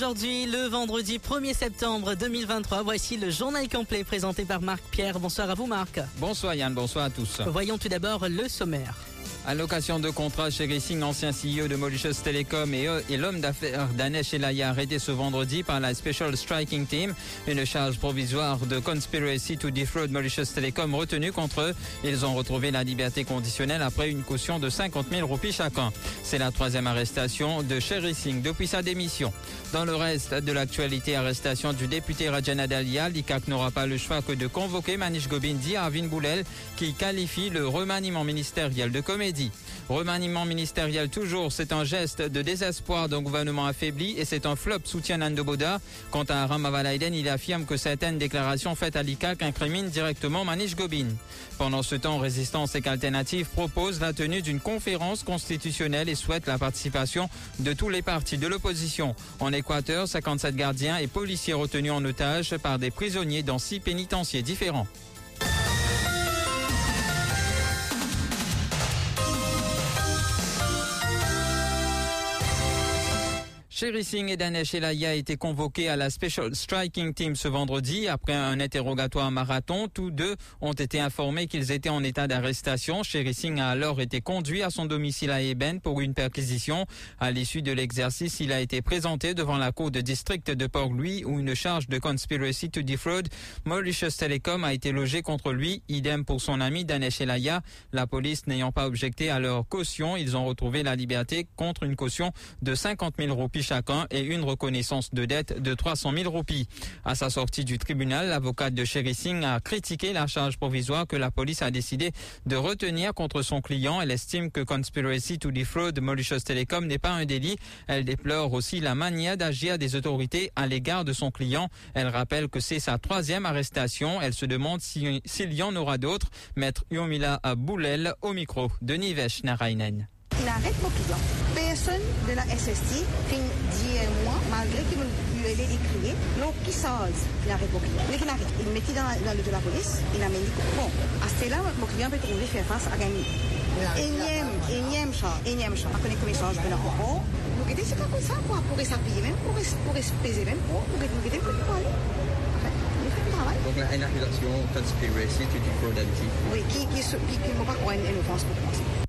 Aujourd'hui le vendredi 1er septembre 2023. Voici le journal complet présenté par Marc Pierre. Bonsoir à vous Marc. Bonsoir Yann, bonsoir à tous. Voyons tout d'abord le sommaire. À l'occasion de contrat chez Racing, ancien CEO de Mauritius Telecom et, et l'homme d'affaires Danesh Elaya arrêté ce vendredi par la Special Striking Team. Une charge provisoire de conspiracy to defraud Mauritius Telecom retenue contre eux. Ils ont retrouvé la liberté conditionnelle après une caution de 50 000 roupies chacun. C'est la troisième arrestation de Sherry Singh depuis sa démission. Dans le reste de l'actualité, arrestation du député Rajana Dalia, l'ICAC n'aura pas le choix que de convoquer Manish Gobindi à Arvin Boulel qui qualifie le remaniement ministériel de comédie. Remaniement ministériel toujours, c'est un geste de désespoir d'un gouvernement affaibli et c'est un flop, soutient Nando Boda. Quant à Ramavalaiden, il affirme que certaines déclarations faites à l'ICAC incriminent directement Manish Gobin. Pendant ce temps, Résistance et Alternative propose la tenue d'une conférence constitutionnelle et souhaite la participation de tous les partis de l'opposition. En Équateur, 57 gardiens et policiers retenus en otage par des prisonniers dans six pénitenciers différents. Sherry Singh et Danesh Elaya été convoqués à la Special Striking Team ce vendredi après un interrogatoire marathon. Tous deux ont été informés qu'ils étaient en état d'arrestation. Sherry Singh a alors été conduit à son domicile à Eben pour une perquisition. À l'issue de l'exercice, il a été présenté devant la cour de district de Port-Louis où une charge de conspiracy to defraud Mauritius Telecom a été logée contre lui. Idem pour son ami Danesh Elaya. La police n'ayant pas objecté à leur caution, ils ont retrouvé la liberté contre une caution de 50 000 roupies chacun et une reconnaissance de dette de 300 000 roupies. À sa sortie du tribunal, l'avocate de Sherry Singh a critiqué la charge provisoire que la police a décidé de retenir contre son client. Elle estime que conspiracy to defraud Mauritius Telecom n'est pas un délit. Elle déplore aussi la manière d'agir des autorités à l'égard de son client. Elle rappelle que c'est sa troisième arrestation. Elle se demande s'il y en aura d'autres. Maître Yomila Boulel au micro de Nivesh Narainen. Il arrête. Personne de la SST fin dire moi, malgré qu'il lui ait écrit, non, qui sort, il il mettait dans, dans le de la police, il a mis bon, à mon client peut trouver faire face à énième. Après, les la nous guettez, c'est pas comme ça, quoi, pour s'appuyer même, pour, peser même, pour, aller. Donc defraud Oui, qui, qui, qui, qui, qui, pas croire une offense pour commencer.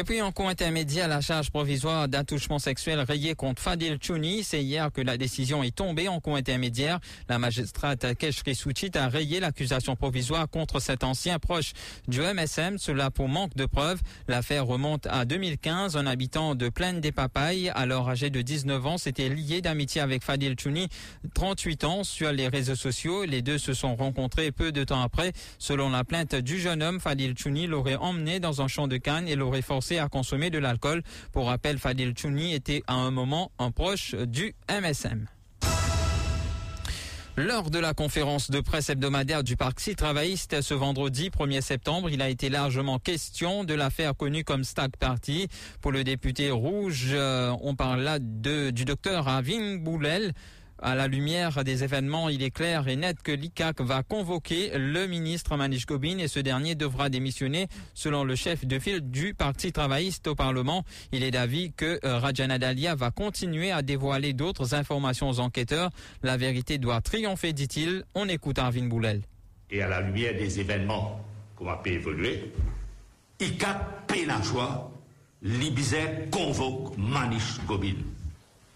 Et puis en cours intermédiaire, la charge provisoire d'attouchement sexuel rayée contre Fadil Chouni. C'est hier que la décision est tombée en cours intermédiaire. La magistrate Keshri Souchit a rayé l'accusation provisoire contre cet ancien proche du MSM, cela pour manque de preuves. L'affaire remonte à 2015. Un habitant de Plaine des Papayes, alors âgé de 19 ans, s'était lié d'amitié avec Fadil Chouni, 38 ans, sur les réseaux sociaux. Les deux se sont rencontrés peu de temps après. Selon la plainte du jeune homme, Fadil Chouni l'aurait emmené dans un champ de canne et l'aurait forcé à consommer de l'alcool. Pour rappel, Fadil Chouni était à un moment un proche du MSM. Lors de la conférence de presse hebdomadaire du Parti travailliste ce vendredi 1er septembre, il a été largement question de l'affaire connue comme Stag Party. Pour le député rouge, euh, on parle là de, du docteur Avin Boulel. À la lumière des événements, il est clair et net que l'ICAC va convoquer le ministre Manish Gobin et ce dernier devra démissionner selon le chef de file du Parti travailliste au Parlement. Il est d'avis que Rajana Dalia va continuer à dévoiler d'autres informations aux enquêteurs. La vérité doit triompher, dit-il. On écoute Arvin Boulel. Et à la lumière des événements qu'on a pu évoluer, ICAC pénachois, l'Ibizet convoque Manish Gobin.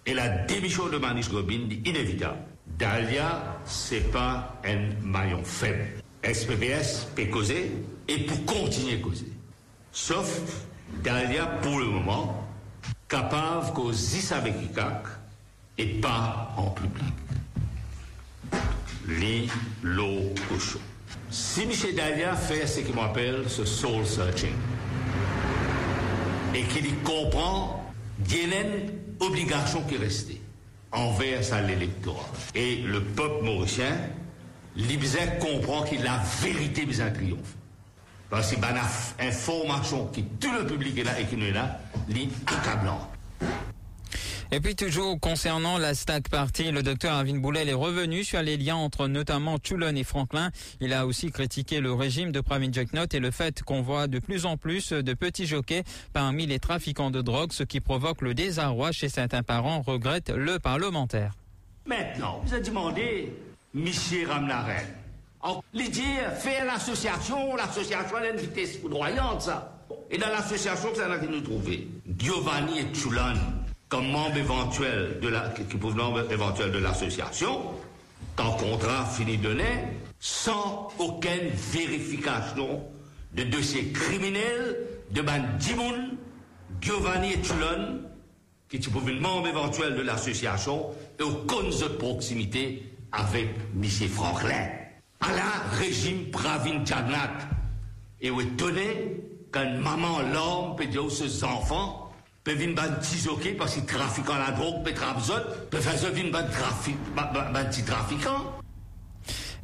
Et la démission de Manish Gobin est inévitable. Dalia, c'est pas un maillon faible. SPPS peut causer et pour continuer à causer. Sauf Dalia, pour le moment, capable causer avec ICAC et pas en public. Lit, l'eau, cochon. Si Michel Dalia fait ce qu'il m'appelle ce soul searching et qu'il comprend y a une obligation qui est restée envers ça l'électorat. Et le peuple mauricien, l'Ibzet comprend qu'il la vérité mise en triomphe. Parce que une information qui tout le public est là et qui nous est là, est. Et puis toujours concernant la Stack Party, le docteur Arvin Boulel est revenu sur les liens entre notamment Toulon et Franklin. Il a aussi critiqué le régime de Pravin Jacknot et le fait qu'on voit de plus en plus de petits jockeys parmi les trafiquants de drogue, ce qui provoque le désarroi chez certains parents, regrette le parlementaire. Maintenant, vous avez demandé, Michel Ramnaren, l'idée, faire l'association, l'association a une vitesse foudroyante, ça. Et dans l'association, ça a nous trouver? Giovanni et Toulon comme membre éventuel de la, qui membre éventuel de l'association, qu'un contrat fini donné, sans aucune vérification de dossier criminel de Ban Dimoun, Giovanni et Toulon, qui sont membre éventuel de l'association et aucun de proximité avec M. Franklin. À la régime Pravin Jagnat. Et vous étonné qu'un maman l'homme peut dire aux enfants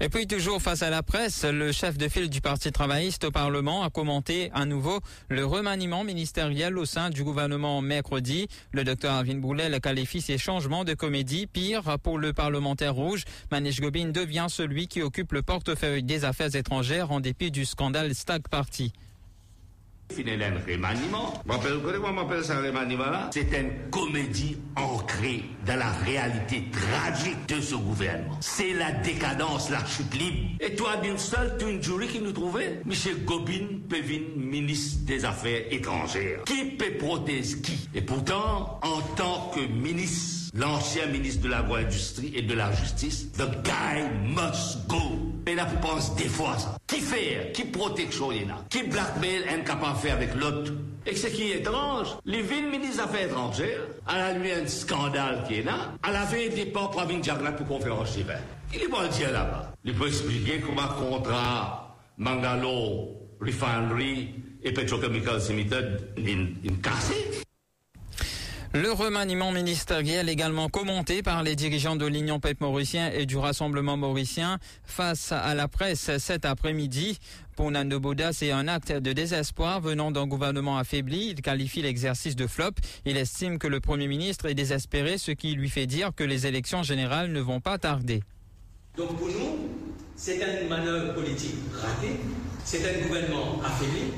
Et puis toujours face à la presse, le chef de file du Parti travailliste au Parlement a commenté à nouveau le remaniement ministériel au sein du gouvernement mercredi. Le docteur Arvin Boulel qualifie ces changements de comédie. Pire, pour le parlementaire rouge, Manish Gobin devient celui qui occupe le portefeuille des affaires étrangères en dépit du scandale Stag Party. C'est une comédie ancrée dans la réalité tragique de ce gouvernement. C'est la décadence, la chute libre. Et toi, d'une seule, tu une jury qui nous trouvait? Michel Gobin, Pévin, ministre des Affaires étrangères. Qui peut protéger qui? Et pourtant, en tant que ministre, l'ancien ministre de la Industrie et de la Justice, the guy must go. Et là, vous pensez des fois ça. Qui fait Qui protection il a Qui blackmail incapable de faire avec l'autre? Et ce qui est étrange, les villes ministres des Affaires étrangères, à la nuit un scandale qui est là, à la veille des ports Pravin Jagna pour conférence d'hiver. Il est bon dire là-bas. Il peut expliquer comment contrat Mangalo Refinery et Petrochemical Limited une cassé. Le remaniement ministériel également commenté par les dirigeants de l'Union PEP mauricien et du Rassemblement mauricien face à la presse cet après-midi. Pour Nando Bouda, c'est un acte de désespoir venant d'un gouvernement affaibli. Il qualifie l'exercice de flop. Il estime que le Premier ministre est désespéré, ce qui lui fait dire que les élections générales ne vont pas tarder. Donc pour nous, c'est une manœuvre politique ratée. C'est un gouvernement affaibli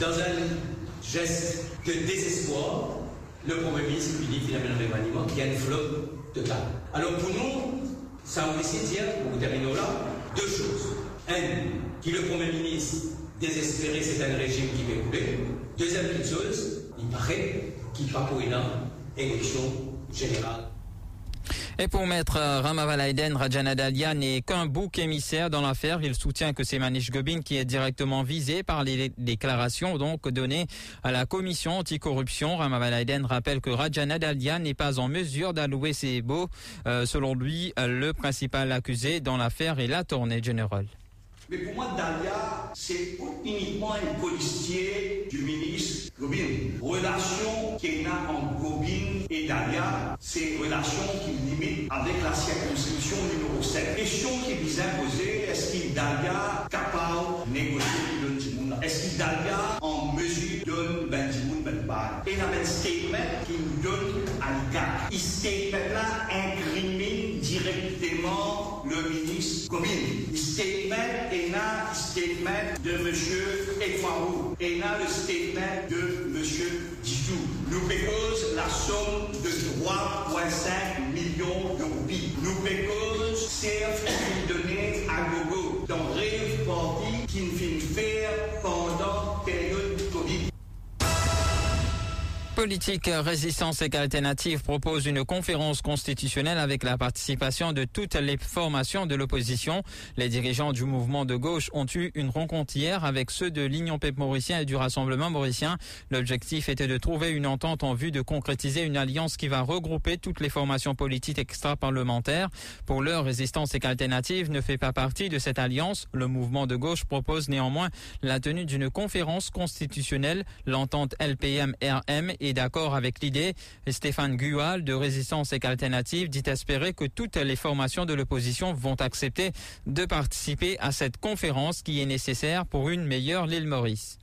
dans un geste de désespoir le Premier ministre lui dit finalement le remaniement qu'il y a une flotte cas. Alors pour nous, ça veut dire, pour terminer là, deux choses. Un, que le Premier ministre désespéré, c'est un régime qui va couler. Deuxième chose, il paraît qu'il va pour une élection générale et pour maître Ramavalaiden, Rajana Dalia n'est qu'un bouc émissaire dans l'affaire. Il soutient que c'est Manish Gobin qui est directement visé par les déclarations donc données à la commission anticorruption. Ramavalaiden rappelle que Rajana Dalia n'est pas en mesure d'allouer ses baux. Euh, selon lui, le principal accusé dans l'affaire est la tournée générale. Mais pour moi, Dalia, c'est uniquement un policier du ministre Gobin. Relation qu'il y a entre Gobin et Dalia, c'est relation qui limite avec la circonscription numéro 7. Question qui est bien posée, est-ce qu'il Dalia capable de négocier le Est-ce qu'il Dalia en mesure de ben Et il y a un statement qui nous donne à l'IGAC. Ce statement-là incrimine directement le ministre Gobin. Le statement est un statement de M. Ekwarou et là le statement de M. Didou. Nous payons la somme de 3,5 millions de roupies. Nous payons certes une Politique Résistance et Alternative propose une conférence constitutionnelle avec la participation de toutes les formations de l'opposition. Les dirigeants du mouvement de gauche ont eu une rencontre hier avec ceux de l'Union PEP mauricien et du Rassemblement mauricien. L'objectif était de trouver une entente en vue de concrétiser une alliance qui va regrouper toutes les formations politiques extra-parlementaires. Pour l'heure, Résistance et Alternative ne fait pas partie de cette alliance. Le mouvement de gauche propose néanmoins la tenue d'une conférence constitutionnelle. L'entente LPM-RM d'accord avec l'idée. Stéphane Gual de Résistance et Alternative dit espérer que toutes les formations de l'opposition vont accepter de participer à cette conférence qui est nécessaire pour une meilleure l'île Maurice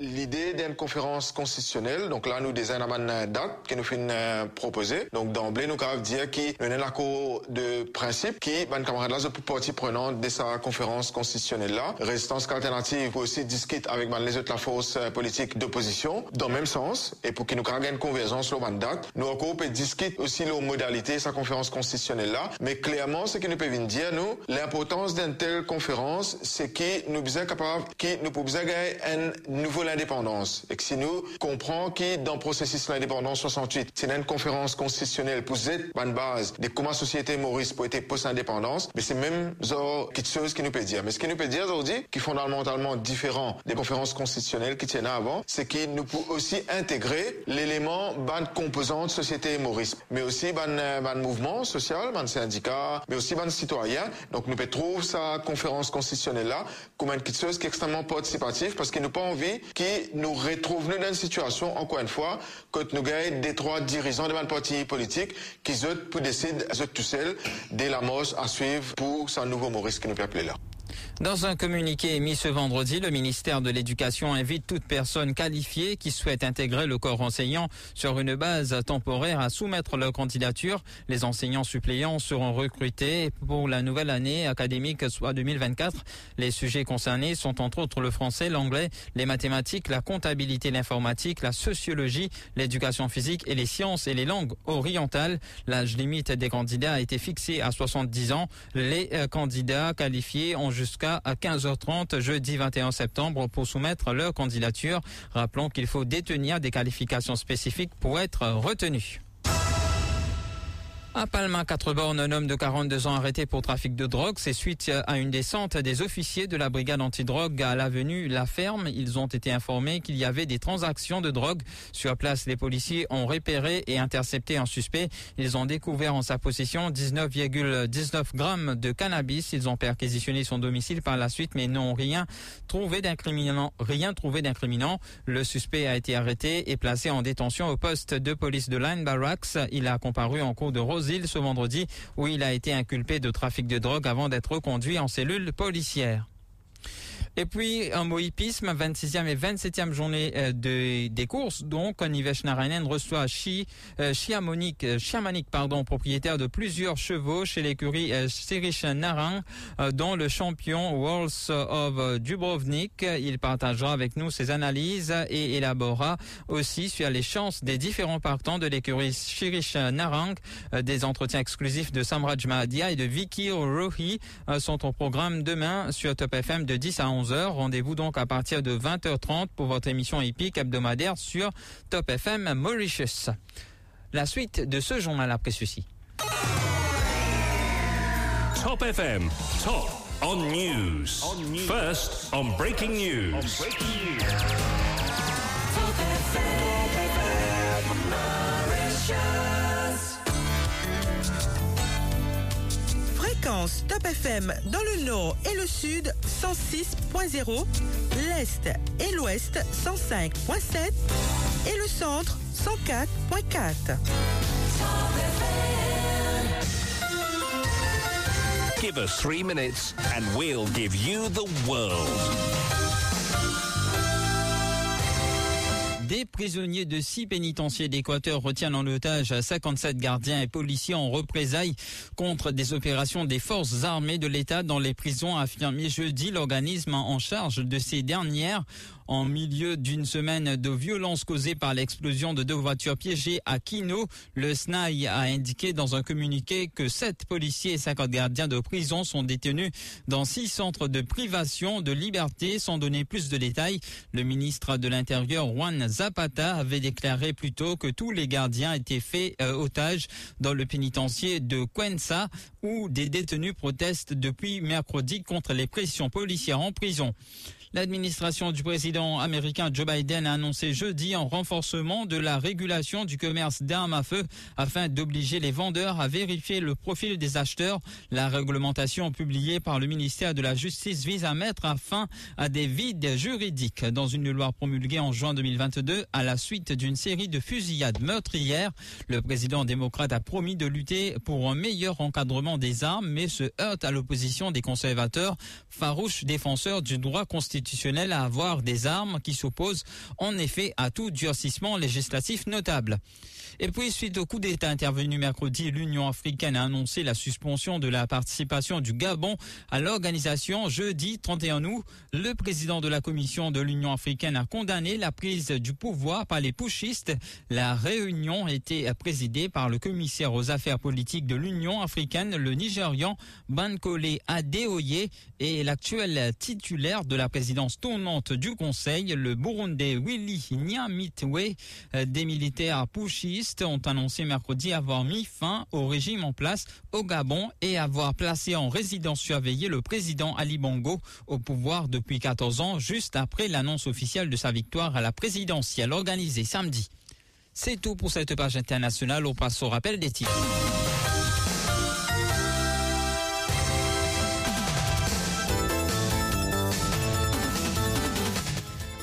l'idée d'une conférence constitutionnelle. Donc là, nous désignons une date que nous finissons euh, proposer. Donc d'emblée, nous avons dire qu'il y a un accord de principe qui, ben, camarade là, pour partie prenante de sa conférence constitutionnelle là. Résistance alternative aussi discuter avec les autres la force euh, politique d'opposition dans le même sens et pour qu'il nous ait une convergence sur la date. Nous encore peut discuter aussi les modalités de sa conférence constitutionnelle là. Mais clairement, ce que nous pouvons dire, nous, l'importance d'une telle conférence, c'est que nous sommes capables, que nous pouvons gagner un nouveau l'indépendance. Et que si nous comprenons que dans le processus de l'indépendance 68, c'est une conférence constitutionnelle pour être une base de comment société Maurice pour être post-indépendance, mais c'est même genre quelque chose qui nous peut dire. Mais ce qui nous peut dire aujourd'hui, qui est fondamentalement différent des conférences constitutionnelles qui tiennent avant, c'est qu'il nous peut aussi intégrer l'élément ban composante société Maurice, mais aussi ban, ban mouvement social, ban syndicat, mais aussi ban citoyen. Donc nous peut trouver sa conférence constitutionnelle là comme quelque chose qui est extrêmement participatif parce qu'il nous pas envie qui nous retrouve dans une situation, encore une fois, que nous gagnons des trois dirigeants de notre parti politique qui sont pour décider, tout seuls, dès la mort à suivre pour ce nouveau Maurice qui nous appeler là. Dans un communiqué émis ce vendredi, le ministère de l'Éducation invite toute personne qualifiée qui souhaite intégrer le corps enseignant sur une base temporaire à soumettre leur candidature. Les enseignants suppléants seront recrutés pour la nouvelle année académique, soit 2024. Les sujets concernés sont entre autres le français, l'anglais, les mathématiques, la comptabilité, l'informatique, la sociologie, l'éducation physique et les sciences et les langues orientales. L'âge limite des candidats a été fixé à 70 ans. Les euh, candidats qualifiés ont jusqu'à à 15h30 jeudi 21 septembre pour soumettre leur candidature. Rappelons qu'il faut détenir des qualifications spécifiques pour être retenu. À Palma, quatre bornes, un homme de 42 ans arrêté pour trafic de drogue. C'est suite à une descente des officiers de la brigade antidrogue à l'avenue La Ferme. Ils ont été informés qu'il y avait des transactions de drogue. Sur place, les policiers ont repéré et intercepté un suspect. Ils ont découvert en sa possession 19,19 grammes de cannabis. Ils ont perquisitionné son domicile par la suite, mais n'ont rien trouvé d'incriminant. Rien trouvé d'incriminant. Le suspect a été arrêté et placé en détention au poste de police de Line Barracks. Il a comparu en cours de Rose ce vendredi où il a été inculpé de trafic de drogue avant d'être reconduit en cellule policière. Et puis, un mot hippisme, 26e et 27e journée euh, de, des courses. Donc, Nivesh Narayanan reçoit Chi, euh, euh, pardon, propriétaire de plusieurs chevaux chez l'écurie euh, Sirish Narang, dont le champion Worlds of Dubrovnik. Il partagera avec nous ses analyses et élaborera aussi sur les chances des différents partants de l'écurie Sirish Narang. des entretiens exclusifs de Samraj Mahadia et de Vicky Rohi sont au programme demain sur Top FM de 10 à 11 Rendez-vous donc à partir de 20h30 pour votre émission épique hebdomadaire sur Top FM Mauritius. La suite de ce journal après ceci. Top FM, top on news. First on breaking news. Top FM dans le nord et le sud 106.0, l'est et l'ouest 105.7 et le centre 104.4. Give us three minutes and we'll give you the world. Des prisonniers de six pénitenciers d'Équateur retiennent en otage 57 gardiens et policiers en représailles contre des opérations des forces armées de l'État dans les prisons, a affirmé jeudi l'organisme en charge de ces dernières en milieu d'une semaine de violences causées par l'explosion de deux voitures piégées à Kino. Le SNAI a indiqué dans un communiqué que sept policiers et 50 gardiens de prison sont détenus dans six centres de privation de liberté. Sans donner plus de détails, le ministre de l'Intérieur, Juan Zapata, avait déclaré plus tôt que tous les gardiens étaient faits euh, otages dans le pénitencier de Cuenca où des détenus protestent depuis mercredi contre les pressions policières en prison. L'administration du président américain Joe Biden a annoncé jeudi un renforcement de la régulation du commerce d'armes à feu afin d'obliger les vendeurs à vérifier le profil des acheteurs. La réglementation publiée par le ministère de la Justice vise à mettre fin à des vides juridiques dans une loi promulguée en juin 2022 à la suite d'une série de fusillades meurtrières. Le président démocrate a promis de lutter pour un meilleur encadrement des armes mais se heurte à l'opposition des conservateurs, farouches défenseurs du droit constitutionnel à avoir des armes qui s'opposent en effet à tout durcissement législatif notable. Et puis, suite au coup d'État intervenu mercredi, l'Union africaine a annoncé la suspension de la participation du Gabon à l'organisation jeudi 31 août. Le président de la Commission de l'Union africaine a condamné la prise du pouvoir par les pushistes. La réunion était présidée par le commissaire aux affaires politiques de l'Union africaine, le Nigérian Bankole Adeoye, et l'actuel titulaire de la présidence tournante du Conseil, le Burundais Willy Nyamitwe, des militaires ont annoncé mercredi avoir mis fin au régime en place au Gabon et avoir placé en résidence surveillée le président Ali Bongo au pouvoir depuis 14 ans, juste après l'annonce officielle de sa victoire à la présidentielle organisée samedi. C'est tout pour cette page internationale. On passe au rappel des titres.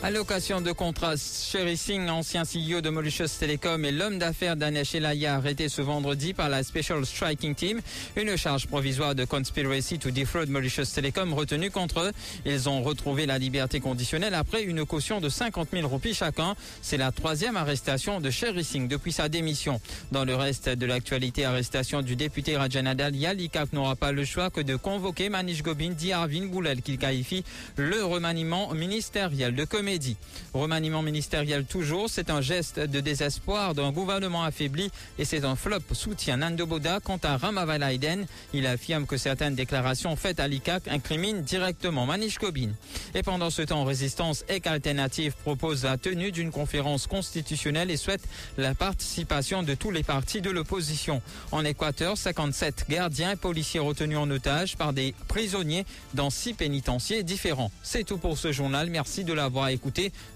À l'occasion de contrats, Sherry Singh, ancien CEO de Mauritius Telecom et l'homme d'affaires Danesh Elaya arrêté ce vendredi par la Special Striking Team. Une charge provisoire de conspiracy to defraud Mauritius Telecom retenue contre eux. Ils ont retrouvé la liberté conditionnelle après une caution de 50 000 roupies chacun. C'est la troisième arrestation de Sherry Singh depuis sa démission. Dans le reste de l'actualité, arrestation du député Rajanadal Yalikak n'aura pas le choix que de convoquer Manish Gobin, dit Arvin Boulel, qu'il qualifie le remaniement ministériel de comédie. Remaniement ministériel toujours, c'est un geste de désespoir d'un gouvernement affaibli et c'est un flop, soutient Nando Boda. Quant à Ramavalaiden, il affirme que certaines déclarations faites à l'ICAC incriminent directement Manish Kobin. Et pendant ce temps, Résistance et Alternative propose la tenue d'une conférence constitutionnelle et souhaite la participation de tous les partis de l'opposition. En Équateur, 57 gardiens et policiers retenus en otage par des prisonniers dans six pénitenciers différents. C'est tout pour ce journal. Merci de l'avoir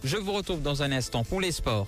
Je vous retrouve dans un instant pour les sports.